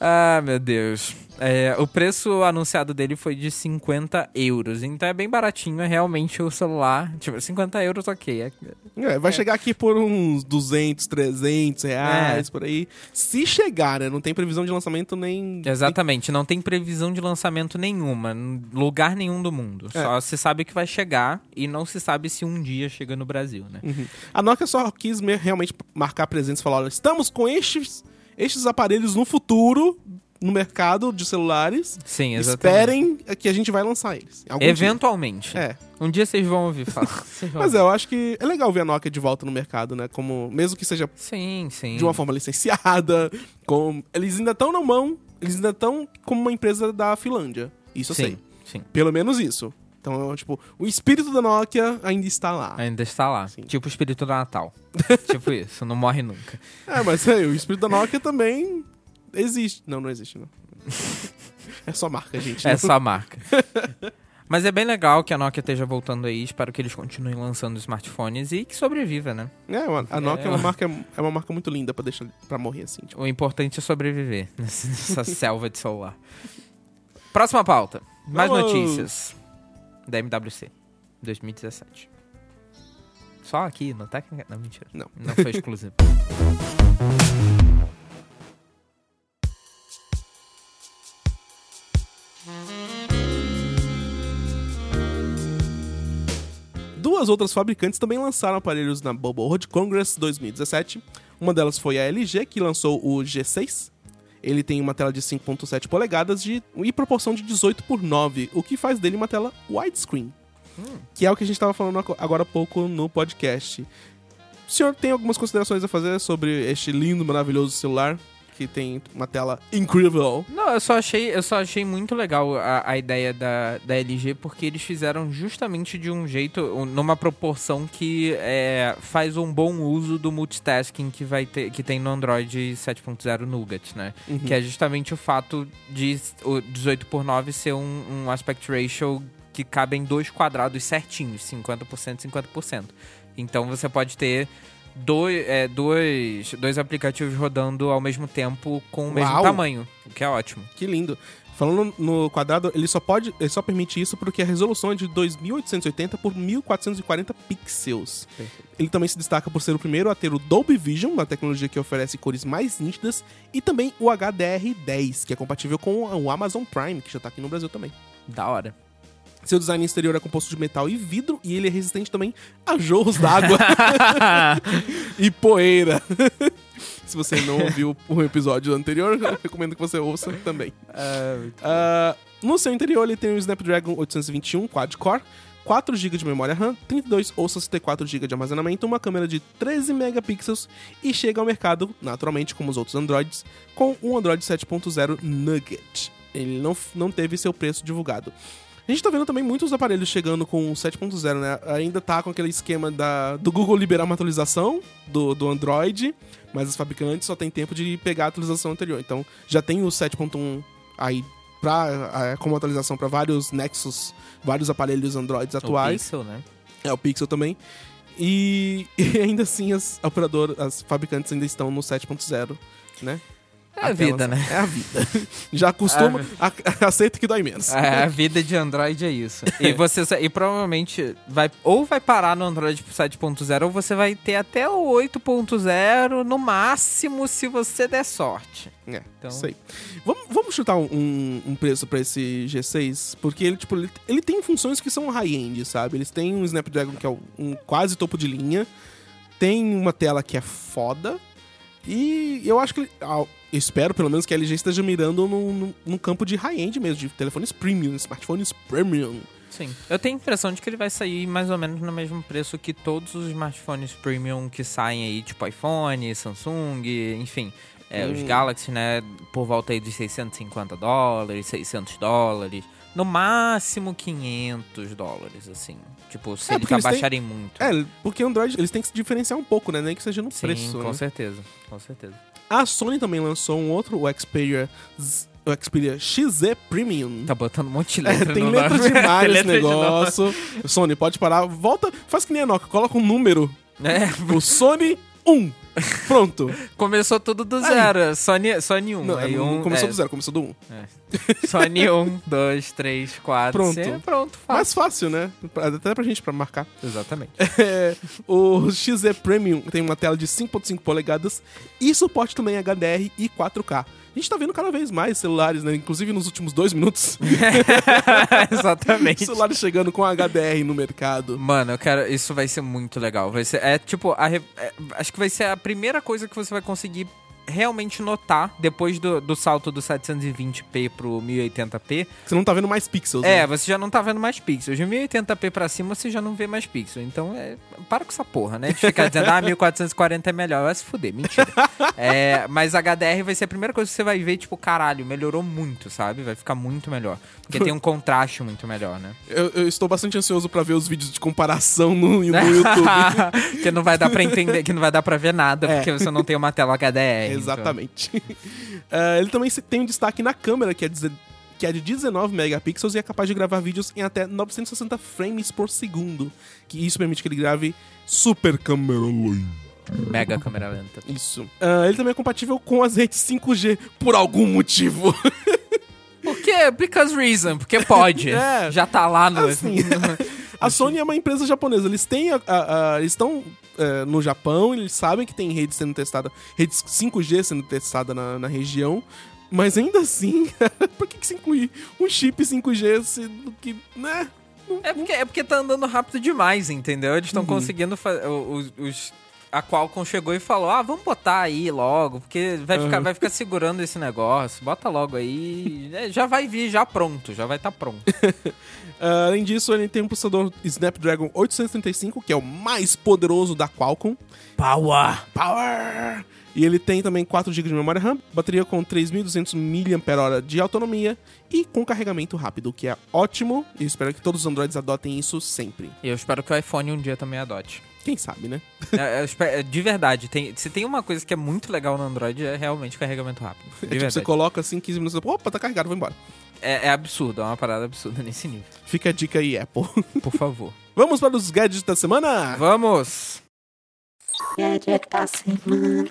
ah, meu Deus. É, o preço anunciado dele foi de 50 euros. Então é bem baratinho, é realmente o celular. Tipo, 50 euros, ok. É- É, vai chegar aqui por uns 200, 300 reais, É. por aí. Se chegar, né? Não tem previsão de lançamento nem... Exatamente, não tem previsão de lançamento nenhuma, em lugar nenhum do mundo. É. Só se sabe que vai chegar e não se sabe se um dia chega no Brasil, né? Uhum. A Nokia só quis me- realmente marcar presença e falar: olha, estamos com estes, estes aparelhos no futuro no mercado de celulares. Sim, exatamente. Esperem que a gente vai lançar eles. Eventualmente. dia. É. Um dia vocês vão ouvir falar. Mas é, eu acho que é legal ver a Nokia de volta no mercado, né? Como, mesmo que seja Sim, sim. de uma forma licenciada, com, eles ainda estão na mão, eles ainda estão como uma empresa da Finlândia. Isso eu sim, sei. sim. Pelo menos isso. Então, tipo, o espírito da Nokia ainda está lá. Ainda está lá. Sim. Tipo o espírito do Natal. tipo isso, não morre nunca. É, mas aí, o espírito da Nokia também existe. Não, não existe, não. É só marca, gente. É não- só marca. Mas é bem legal que a Nokia esteja voltando aí. Espero que eles continuem lançando smartphones e que sobreviva, né? É, a Nokia é, É. uma marca, é uma marca muito linda pra deixar pra morrer assim. Tipo. O importante é sobreviver nessa selva de celular. Próxima pauta. Mais Vamos. notícias da MWC 2017. Só aqui, no técnica. Não, mentira. Não. Não foi exclusivo. Duas outras fabricantes também lançaram aparelhos na Mobile World Congress 2017. Uma delas foi a LG, que lançou o G6. Ele tem uma tela de 5.7 polegadas de, e proporção de 18 por 9, o que faz dele uma tela widescreen. Que é o que a gente estava falando agora há pouco no podcast. O senhor tem algumas considerações a fazer sobre este lindo, maravilhoso celular que tem uma tela incrível? Não, eu só achei, eu só achei muito legal a, a ideia da, da LG, porque eles fizeram justamente de um jeito, um- numa proporção que é, faz um bom uso do multitasking que, vai ter, que tem no Android 7.0 Nougat, né? Que é justamente o fato de o 18 por 9 ser um, um aspect ratio que cabe em dois quadrados certinhos, 50% e 50%. Então você pode ter dois, é, dois, dois aplicativos rodando ao mesmo tempo com o mesmo Uau! tamanho, o que é ótimo. Que lindo. Falando no quadrado, ele só pode, ele só permite isso porque a resolução é de 2880 por 1440 pixels. Ele também se destaca por ser o primeiro a ter o Dolby Vision, uma tecnologia que oferece cores mais nítidas, e também o HDR10, que é compatível com o Amazon Prime, que já tá aqui no Brasil também. Da hora. Seu design exterior é composto de metal e vidro, e ele é resistente também a jorros d'água e poeira. Se você não ouviu o episódio anterior, eu recomendo que você ouça também. Ah, no seu interior, ele tem o Snapdragon 821 quad-core, 4 GB de memória RAM, 32 ou 64 GB de armazenamento, uma câmera de 13 megapixels e chega ao mercado, naturalmente como os outros Androids, com um Android 7.0 Nugget. Ele não, não teve seu preço divulgado. A gente tá vendo também muitos aparelhos chegando com o 7.0, né? Ainda tá com aquele esquema da, do Google liberar uma atualização do, do Android, mas os fabricantes só tem tempo de pegar a atualização anterior. Então já tem o 7.1 aí pra, eh, como atualização para vários Nexus, vários aparelhos Androids O atuais. Pixel, né? É o Pixel também. E, e ainda assim as operadoras, as fabricantes ainda estão no 7.0, né? É a vida, né? É a vida. Já acostuma, a- aceita que dói menos. É, a vida de Android é isso. E você sa- e provavelmente vai ou vai parar no Android 7.0 ou você vai ter até o 8.0 no máximo se você der sorte. É, Então- aí. Vamos, vamos chutar um- um, preço pra esse G6, porque ele, tipo, ele, ele tem funções que são high-end, sabe? Eles têm um Snapdragon que é um quase topo de linha, tem uma tela que é foda, e eu acho que ele, ah, espero pelo menos que a LG esteja mirando num, num- num campo de high-end mesmo, de telefones premium, smartphones premium. Sim. Eu tenho a impressão de que ele vai sair mais ou menos no mesmo preço que todos os smartphones premium que saem aí, tipo iPhone, Samsung, enfim. É, Os Hum. Galaxy, né, por volta aí dos 650 dólares, 600 dólares. No máximo 500 dólares, assim. Tipo, se É, eles eles têm- abaixarem muito. É, porque Android, eles têm que se diferenciar um pouco, né? Nem que seja no Sim, preço. com né? certeza. Com certeza. A Sony também lançou um outro, o Xperia, Z- o Xperia XZ Premium. Tá botando um monte de É, letra tem no letra nome. demais nesse letra de negócio. Sony, pode parar. Volta, faz que nem a Nokia, coloca um número. É, O Sony 1. Pronto. começou tudo do Aí. zero. Sony, Sony 1. Não, aí não um, começou é, do zero, começou do 1. Sony 1, 2, 3, 4. Pronto. Sim, pronto, fácil. Mais fácil, né? Até pra gente pra marcar. Exatamente. É, o XZ Premium tem uma tela de 5.5 polegadas e suporte também HDR e 4K. A gente tá vendo cada vez mais celulares, né? Inclusive nos últimos dois minutos, Exatamente. celulares chegando com HDR no mercado. Mano, eu quero. Isso vai ser muito legal. Vai ser. É tipo. a é, acho que vai ser a primeira coisa que você vai conseguir realmente notar depois do, do salto do 720p pro 1080p. Você não tá vendo mais pixels. É, né? você já não tá vendo mais pixels. De 1080p pra cima você já não vê mais pixels. Então, é, para com essa porra, né? De ficar dizendo, ah, 1440 é melhor. Vai se fuder, mentira. É, mas HDR vai ser a primeira coisa que você vai ver, tipo, caralho, melhorou muito, sabe? Vai ficar muito melhor. Porque tem um contraste muito melhor, né? Eu, eu estou bastante ansioso pra ver os vídeos de comparação no, no YouTube. que não vai dar pra entender, que não vai dar pra ver nada, É. porque você não tem uma tela HDR. Exatamente. Ah, ele também tem um destaque na câmera, que é, deze- que é de 19 megapixels e é capaz de gravar vídeos em até 960 frames por segundo. Que isso permite que ele grave super câmera lenta. Mega câmera lenta. Isso. Ah, ele também é compatível com as redes 5G por algum motivo. Por quê? Because reason, porque pode. É. Já tá lá no. Assim, a Sony é uma empresa japonesa. Eles têm a- a- a- eles estão é, no Japão, eles sabem que tem rede sendo testada, redes 5G sendo testada na, na região. Mas ainda assim, por que, que se incluir um chip 5G se, do que, né? É porque, é porque tá andando rápido demais, entendeu? Eles Uhum. estão conseguindo fazer. Os, os- a Qualcomm chegou e falou: Ah, vamos botar aí logo, porque vai, ficar, Uhum. vai ficar segurando esse negócio. Bota logo aí. É, já vai vir, já pronto, já vai estar pronto. Ah, além disso, ele tem um processador Snapdragon 835, que é o mais poderoso da Qualcomm. Power! Power! E ele tem também 4 GB de memória RAM, bateria com 3.200 mAh de autonomia e com carregamento rápido, o que é ótimo. E eu espero que todos os Androids adotem isso sempre. E eu espero que o iPhone um dia também adote. Quem sabe, né? É, espero- de verdade, tem, se tem uma coisa que é muito legal no Android é realmente carregamento rápido. De É tipo, você coloca assim 15 minutos, opa, tá carregado, vou embora. É, é absurdo, é uma parada absurda nesse nível. Fica a dica aí, Apple. Por favor. Vamos para os gadgets da semana? Vamos! Gadget da semana.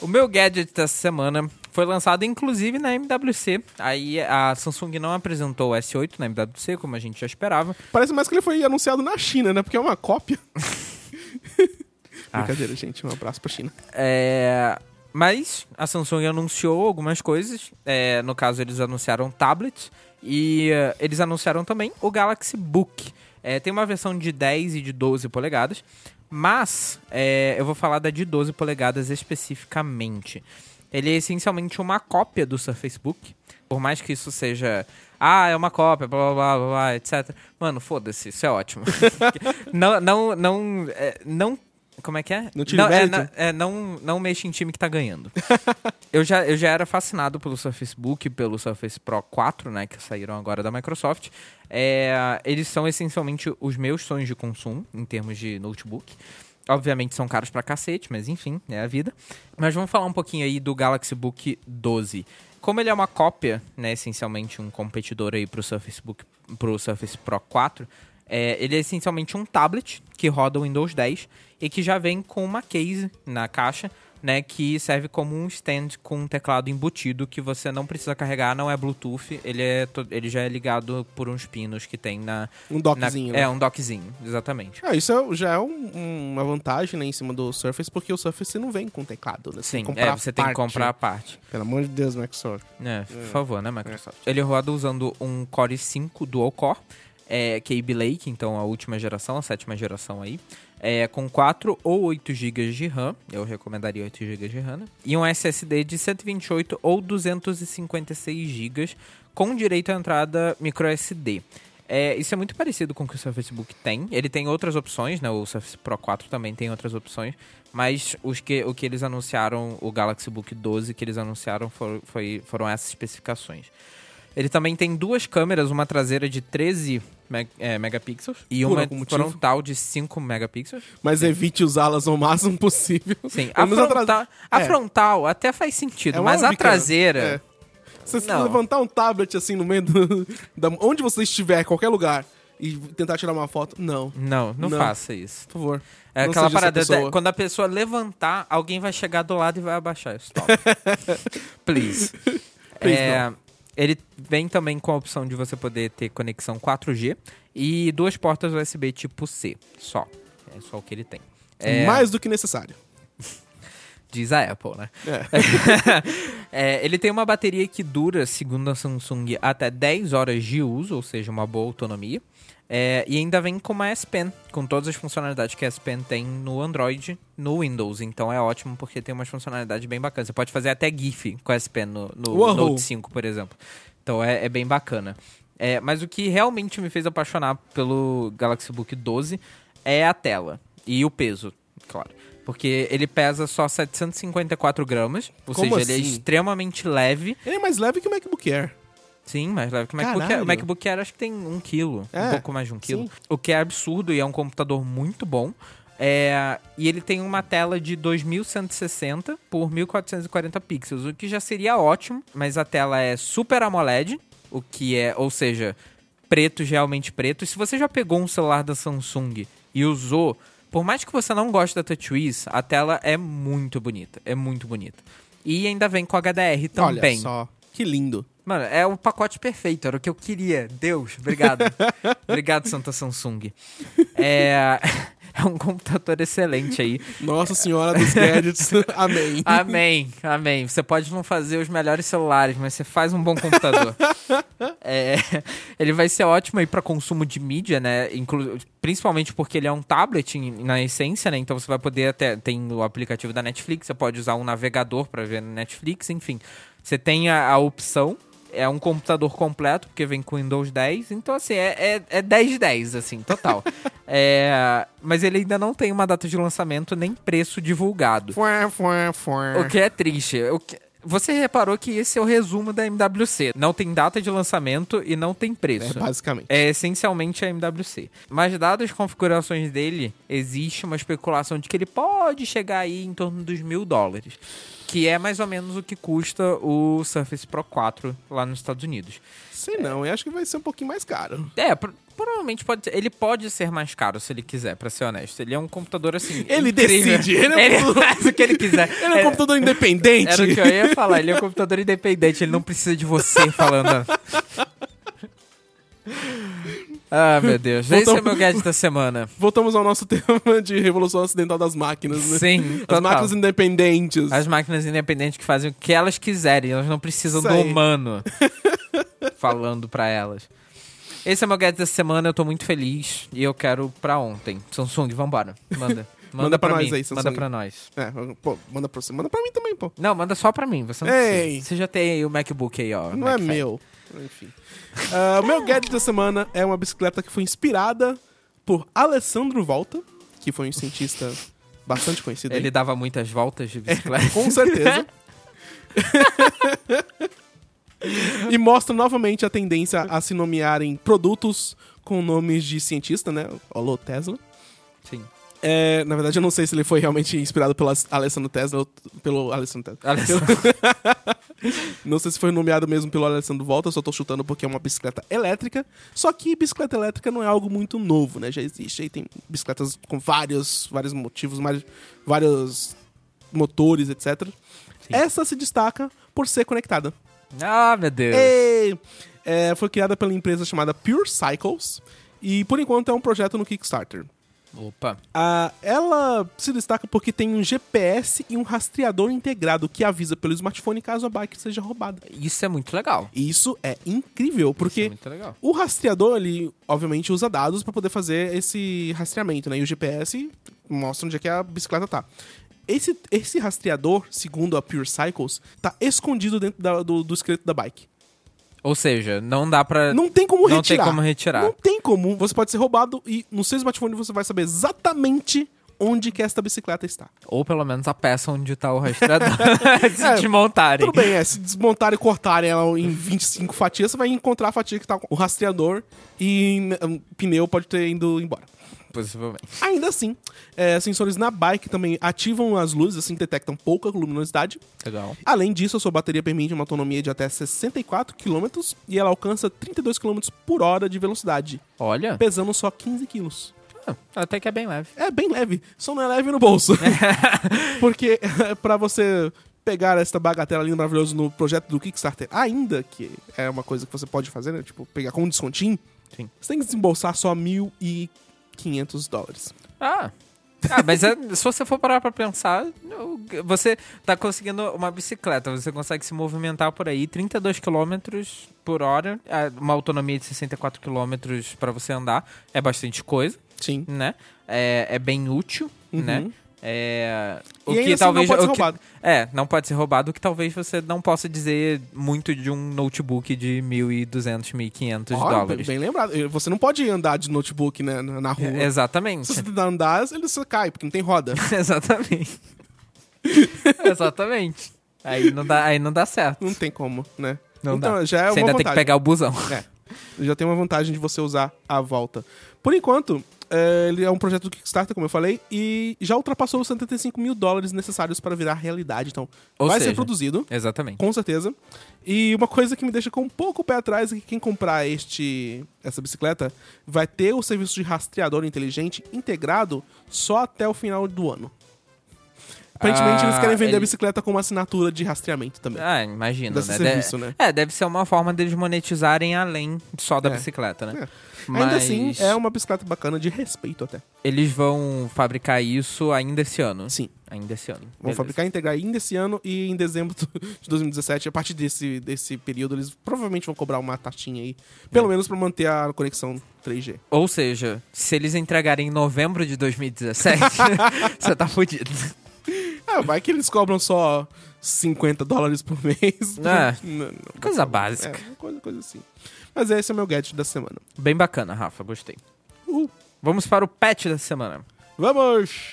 O meu gadget dessa semana foi lançado inclusive na MWC. Aí a Samsung não apresentou o S8 na MWC, como a gente já esperava. Parece mais que ele foi anunciado na China, né? Porque é uma cópia. Ah. Brincadeira, gente. Um abraço pra China. É, Mas a Samsung anunciou algumas coisas. É, no caso, eles anunciaram tablets. E eh, eles anunciaram também o Galaxy Book. É, tem uma versão de 10 e de 12 polegadas. Mas é, eu vou falar da de 12 polegadas especificamente. Ele é essencialmente uma cópia do Surface Book. Por mais que isso seja. Ah, é uma cópia, blá blá blá, blá, etc. Mano, foda-se, isso é ótimo. não, não, não, é, não. Como é que é? Não tire não, é, na- é, não, não mexa em time que tá ganhando. eu, já, eu já era fascinado pelo Surface Book, pelo Surface Pro 4, né? Que saíram agora da Microsoft. É, eles são essencialmente os meus sonhos de consumo, em termos de notebook. Obviamente são caros pra cacete, mas enfim, é a vida. Mas vamos falar um pouquinho aí do Galaxy Book 12. Como ele é uma cópia, né, essencialmente um competidor aí pro Surface Book, pro Surface Pro 4, É, ele é essencialmente um tablet que roda o Windows 10 e que já vem com uma case na caixa, né, que serve como um stand com um teclado embutido que você não precisa carregar, não é Bluetooth, ele, é ele já é ligado por uns pinos que tem na... Um na- dockzinho. né? É, um dockzinho, exatamente. Ah, isso é- já é um- uma vantagem né, em cima do Surface, porque o Surface não vem com teclado, né? Você Sim, é, você tem que comprar a parte. Pelo amor de Deus, Microsoft. É, por favor, né, Microsoft? Ele roda usando um Core 5 Dual Core, é, Kaby Lake, então a última geração, a sétima geração aí, é, com 4 ou 8 GB de RAM, eu recomendaria 8 GB de RAM, né? e um SSD de 128 ou 256 GB, com direito à entrada microSD. É, isso é muito parecido com o que o Surface Book tem. Ele tem outras opções, né? O Surface Pro 4 também tem outras opções. Mas os que, o que eles anunciaram, o Galaxy Book 12 que eles anunciaram for- foi- foram essas especificações. Ele também tem duas câmeras, uma traseira de 13 meg- é, megapixels e Por uma motivo. frontal de 5 megapixels. Mas evite usá-las o máximo possível. Sim, a frontal, a é. frontal até faz sentido, É mas a traseira... É. Se você Não. levantar um tablet assim no meio do, da, onde você estiver, qualquer lugar, e tentar tirar uma foto, não. Não, não, Não. faça isso. Por favor. É Não aquela parada, até- quando a pessoa levantar, alguém vai chegar do lado e vai abaixar. Stop. Please. Please, É, ele vem também com a opção de você poder ter conexão 4G e duas portas USB tipo C, só. É só o que ele tem. É, Mais do que necessário. Diz a Apple, né? É. É, ele tem uma bateria que dura, segundo a Samsung, até 10 horas de uso, ou seja, uma boa autonomia. É, e ainda vem com uma S Pen, com todas as funcionalidades que a S Pen tem no Android, no Windows. Então é ótimo porque tem umas funcionalidades bem bacanas. Você pode fazer até GIF com a S Pen no, no! Note 5, por exemplo. Então é, é bem bacana. É, mas o que realmente me fez apaixonar pelo Galaxy Book 12 é a tela e o peso, claro. Porque ele pesa só 754 gramas, ou Como seja, ele é assim? extremamente leve. Ele é mais leve que o MacBook Air. Sim, mais leve que o MacBook Air. Caralho. O MacBook Air acho que tem um quilo, É, um pouco mais de um quilo. sim. O que é absurdo e é um computador muito bom. É, e ele tem uma tela de 2160 por 1440 pixels, o que já seria ótimo, mas a tela é Super AMOLED, o que é, ou seja, pretos realmente pretos. Se você já pegou um celular da Samsung e usou, por mais que você não goste da TouchWiz, a tela é muito bonita, é muito bonita. E ainda vem com HDR também. Olha só. Que lindo. Mano, é o pacote perfeito, era o que eu queria. Deus, obrigado. obrigado, Santa Samsung. É, é um computador excelente aí. Nossa Senhora dos Gadgets. Amém. Amém, amém. Você pode não fazer os melhores celulares, mas você faz um bom computador. É, ele vai ser ótimo aí para consumo de mídia, né? Inclu principalmente porque ele é um tablet na essência, né? Então você vai poder até tem o aplicativo da Netflix, você pode usar um navegador para ver no Netflix, enfim. Você tem a, a opção é um computador completo, porque vem com Windows 10. Então, assim, é, é, é 10 de 10, assim, total. É, mas ele ainda não tem uma data de lançamento nem preço divulgado. Fuá, fuá, fuá. O que é triste. O que- Você reparou que esse é o resumo da MWC. Não tem data de lançamento e não tem É, preço. basicamente. É essencialmente a MWC. Mas dadas as configurações dele, existe uma especulação de que ele pode chegar aí em torno dos mil dólares. Que é mais ou menos o que custa o Surface Pro 4 lá nos Estados Unidos. Sei não, eu acho que vai ser um pouquinho mais caro. É, pro- provavelmente pode ser. Ele pode ser mais caro se ele quiser, pra ser honesto. Ele é um computador assim. Ele incrível. decide, ele é um Ele faz o que ele quiser. Ele é um computador independente. Era o que eu ia falar, ele é um computador independente, ele não precisa de você falando. Ah, meu Deus. Esse Voltamos- é o meu gadget da semana. Voltamos ao nosso tema de revolução ocidental das máquinas, né? Sim, As total. máquinas independentes. As máquinas independentes que fazem o que elas quiserem, elas não precisam Isso do aí. humano falando pra elas. Esse é o meu gadget da semana, eu tô muito feliz e eu quero pra ontem. Samsung, vambora. Manda. Manda, Manda pra pra, nós mim. aí, Samsung. Manda pra nós. É, pô, manda pra você. Manda pra mim também, pô. Não, manda só pra mim. Você não Ei. Você já tem aí o MacBook aí, ó. Não é Mac Fat. meu. Enfim. Ah, o meu gadget da semana é uma bicicleta que foi inspirada por Alessandro Volta, que foi um cientista bastante conhecido. aí. Ele dava muitas voltas de bicicleta. Com certeza. e mostra novamente a tendência a se nomearem produtos com nomes de cientista, né? Alô, Tesla. Sim. É, na verdade, eu não sei se ele foi realmente inspirado pelo Alessandro Tesla ou pelo Alessandro Tesla. Alessandro. Não sei se foi nomeado mesmo pelo Alessandro Volta, só tô chutando porque é uma bicicleta elétrica. Só que bicicleta elétrica não é algo muito novo, né? Já existe aí, tem bicicletas com vários, vários motivos, mais- vários motores, etc. Essa se destaca por ser conectada. ah, meu Deus. Ei! É, foi criada pela empresa chamada Pure Cycles e por enquanto é um projeto no Kickstarter. Opa. Ah, ela se destaca porque tem um GPS e um rastreador integrado que avisa pelo smartphone caso a bike seja roubada. Isso é muito legal. Isso é incrível, Isso é porque muito legal. o rastreador, ele obviamente usa dados para poder fazer esse rastreamento, né? E o GPS mostra onde é que a bicicleta tá. Esse, esse rastreador, segundo a Pure Cycles, tá escondido dentro da- do, do esqueleto da bike. Ou seja, não dá pra. Não tem como Não retirar. tem como retirar. Não tem como. Você pode ser roubado e no seu smartphone você vai saber exatamente onde que esta bicicleta está. Ou pelo menos a peça onde tá o rastreador. Se É, desmontarem. Tudo bem, é, se desmontarem e cortarem ela em 25 fatias, você vai encontrar a fatia que tá com o rastreador e um, pneu pode ter ido embora. Possivelmente. Ainda assim, é, sensores na bike também ativam as luzes, assim detectam pouca luminosidade. Legal. Além disso, a sua bateria permite uma autonomia de até 64 km e ela alcança 32 km por hora de velocidade, Olha. pesando só 15 kg. Ah, Até que é bem leve. É bem leve, só não é leve no bolso. Porque pra você pegar esta bagatela linda maravilhosa no projeto do Kickstarter, ainda que é uma coisa que você pode fazer, né? Tipo, pegar com um descontinho, Sim. você tem que desembolsar só 1.500 dólares. Ah. Ah, mas é- se você for parar pra pensar, você tá conseguindo uma bicicleta, você consegue se movimentar por aí 32 km por hora, ah, uma autonomia de 64 km pra você andar, é bastante coisa, Sim. né? É, é bem útil, Uhum. né? É, o que assim talvez não pode ser o que- roubado. É, não pode ser roubado, o que talvez você não possa dizer muito de um notebook de 1.200, 1.500 Ó, dólares. Bem lembrado. Você não pode andar de notebook né, na rua. É, Exatamente. Se você tentar andar, ele só cai, porque não tem roda. Exatamente. Exatamente. Aí não dá, aí não dá certo. Não tem como, né? Não então, dá. já é Você ainda tem que vantagem. pegar o busão. É. Já tem uma vantagem de você usar a volta. Por enquanto, é, ele é um projeto do Kickstarter, como eu falei, e já ultrapassou os 75 mil dólares necessários para virar realidade. Então, Ou vai ser seja- produzido, Exatamente. com certeza. E uma coisa que me deixa com um pouco o pé atrás é que quem comprar este, essa bicicleta vai ter o serviço de rastreador inteligente integrado só até o final do ano. Aparentemente, Ah, eles querem vender a ele- bicicleta com uma assinatura de rastreamento também. Ah, imagino, Desse né? serviço, De- né? É, deve ser uma forma deles monetizarem além só da É. bicicleta, né? É. Mas Ainda assim, é uma bicicleta bacana de respeito até. eles vão fabricar isso ainda esse ano. Sim. Ainda esse ano. Vão Beleza. fabricar e integrar ainda esse ano e em dezembro de 2017, a partir desse, desse período, eles provavelmente vão cobrar uma taxinha aí. Pelo menos pra manter a conexão 3G. Ou seja, se eles entregarem em novembro de 2017, você tá fudido. Ah, vai que eles cobram só 50 dólares por mês. É. Não, não, Coisa É, básica. uma coisa, coisa assim. Mas esse é o meu gadget da semana. Bem bacana, Rafa, gostei. Uhul. Vamos para o patch da semana. Vamos!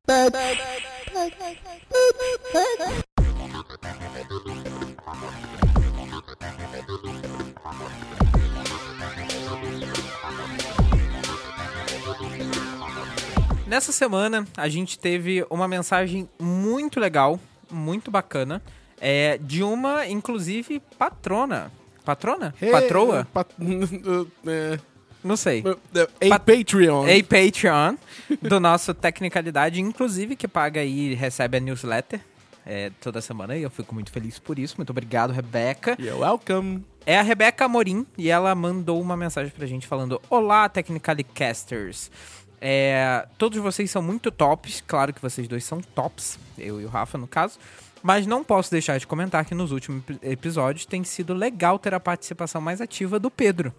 Nessa semana, a gente teve uma mensagem muito legal, muito bacana, é, de uma, inclusive, patrona. Patrona? Patroa? Pat... é, Não sei. é, a Pat- Patreon. A Patreon do nosso Tecnicalidade, inclusive, que paga e recebe a newsletter é, toda semana. E eu fico muito feliz por isso. Muito obrigado, Rebeca. You're welcome. É a Rebeca Amorim e ela mandou uma mensagem pra gente falando: Olá, Technicalicasters. É, todos vocês são muito tops, claro que vocês dois são tops, eu e o Rafa no caso, mas não posso deixar de comentar que nos últimos ep- episódios tem sido legal ter a participação mais ativa do Pedro.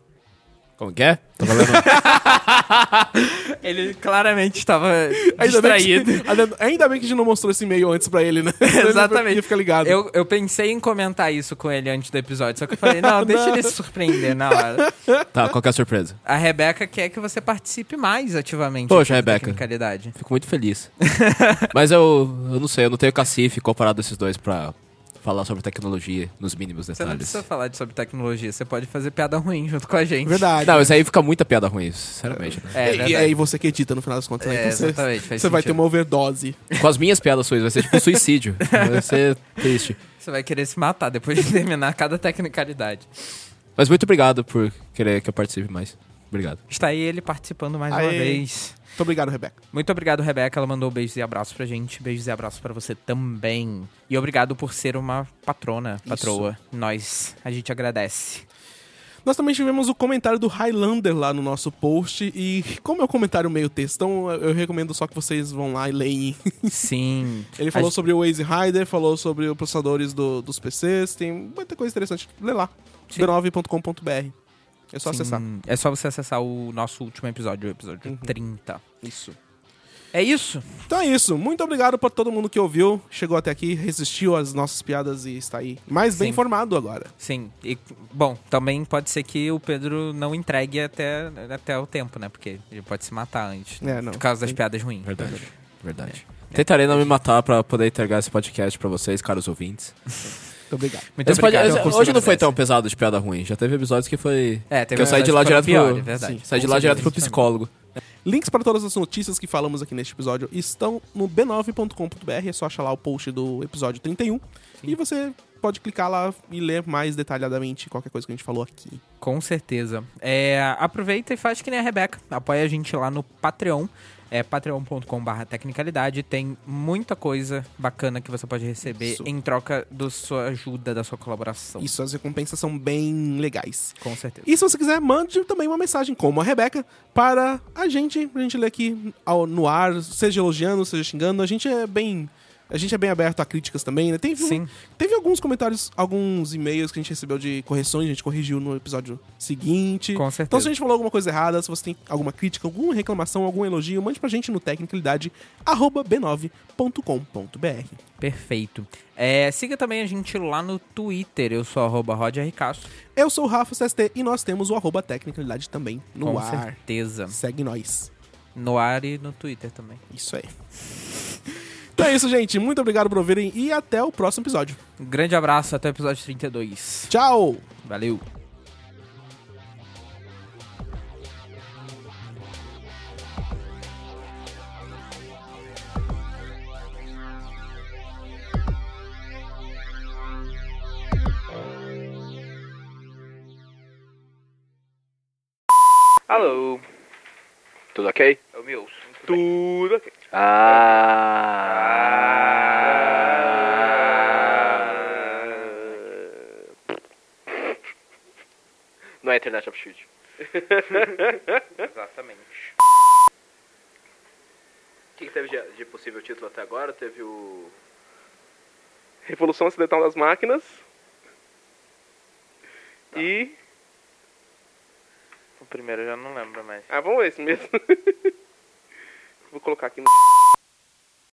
Como que é? Tô valendo. Ele claramente estava Ainda bem, distraído. que, ainda- ainda bem que a gente não mostrou esse e-mail antes pra ele, né? Exatamente. Ele fica ligado. Eu, eu pensei em comentar isso com ele antes do episódio, só que eu falei, não, deixa ele se surpreender na hora. tá, qual que é a surpresa? A Rebeca quer que você participe mais ativamente. Poxa, Rebeca. Fico muito feliz. Mas eu, eu não sei, eu não tenho cacife comparado a esses dois pra falar sobre tecnologia nos mínimos Você não detalhes. precisa falar de- sobre tecnologia, você pode fazer piada ruim junto com a gente. Verdade. Não, isso aí fica muita piada ruim, sinceramente. né? É, e, e aí você que edita no final das contas, né? É, Então você- exatamente, faz Você vai ter uma overdose. Com as minhas piadas suas, vai ser tipo um suicídio. Vai ser triste. Você vai querer se matar depois de terminar cada tecnicalidade. Mas muito obrigado por querer que eu participe mais. Obrigado. Está aí ele participando mais uma Aê. vez. Muito obrigado, Rebeca. Muito obrigado, Rebeca. Ela mandou beijos e abraços pra gente. Beijos e abraços pra você também. E obrigado por ser uma patrona, patroa. Isso. Nós, a gente agradece. Nós também tivemos o comentário do Highlander lá no nosso post. E como é o um comentário meio textão, então eu recomendo só que vocês vão lá e leem. Sim. Ele falou sobre o Waze Rider, falou sobre os processadores do, dos PCs, tem muita coisa interessante. Lê lá. 9.com.br é só Sim, acessar. É só você acessar o nosso último episódio, o episódio Uhum. 30. Isso. É isso. Então é isso. Muito obrigado pra todo mundo que ouviu, chegou até aqui, resistiu às nossas piadas e está aí mais bem Sim. informado agora. Sim. E, bom, também pode ser que o Pedro não entregue até, até o tempo, né? Porque ele pode se matar antes. É, não. Por causa das piadas ruins. Verdade. Verdade. Tentarei não me matar pra poder entregar esse podcast pra vocês, caros ouvintes. Muito obrigado. Muito Esse obrigado por hoje não foi tão pesado de piada ruim. Já teve episódios que foi. É, teve que eu saí de lá episódios direto que foram pro. é verdade. Sim. Saí de lá direto pro psicólogo. Links para todas as notícias que falamos aqui neste episódio estão no b9.com.br, é só achar lá o post do episódio 31 e você pode clicar lá e ler mais detalhadamente qualquer coisa que a gente falou aqui. Com certeza. É, aproveita e faz que nem a Rebeca. Apoia a gente lá no Patreon. É patreon.com.br tecnicalidade. Tem muita coisa bacana que você pode receber Isso. em troca da sua ajuda, da sua colaboração. Isso, as recompensas são bem legais. Com certeza. E se você quiser, mande também uma mensagem, como a Rebeca, para a gente, pra gente ler aqui ao- no ar, seja elogiando, seja xingando. A gente é bem. A gente é bem aberto a críticas também, né? Teve, um- teve alguns comentários, alguns e-mails que a gente recebeu de correções, a gente corrigiu no episódio seguinte. Com Então, certeza. se a gente falou alguma coisa errada, se você tem alguma crítica, alguma reclamação, algum elogio, mande pra gente no tecnicalidade arroba b9.com.br. Perfeito. É, siga também a gente lá no Twitter. Eu sou arroba. Castro. Eu sou o Rafa CST e nós temos o arroba tecnicalidade também no Com ar. certeza. Segue nós. No ar e no Twitter também. Isso aí. Então é isso, gente. Muito obrigado por ouvirem e até o próximo episódio. Um grande abraço. Até o episódio 32. Tchau! Valeu. Alô, Tudo ok? eu me ouço. Tudo ok. Não é internet upshoot. Exatamente. O que, que teve de, de possível título até agora? Teve o. Revolução Acidental das Máquinas. E. O primeiro eu já não lembro mais. Ah, vamos ver esse mesmo. Vou colocar aqui no.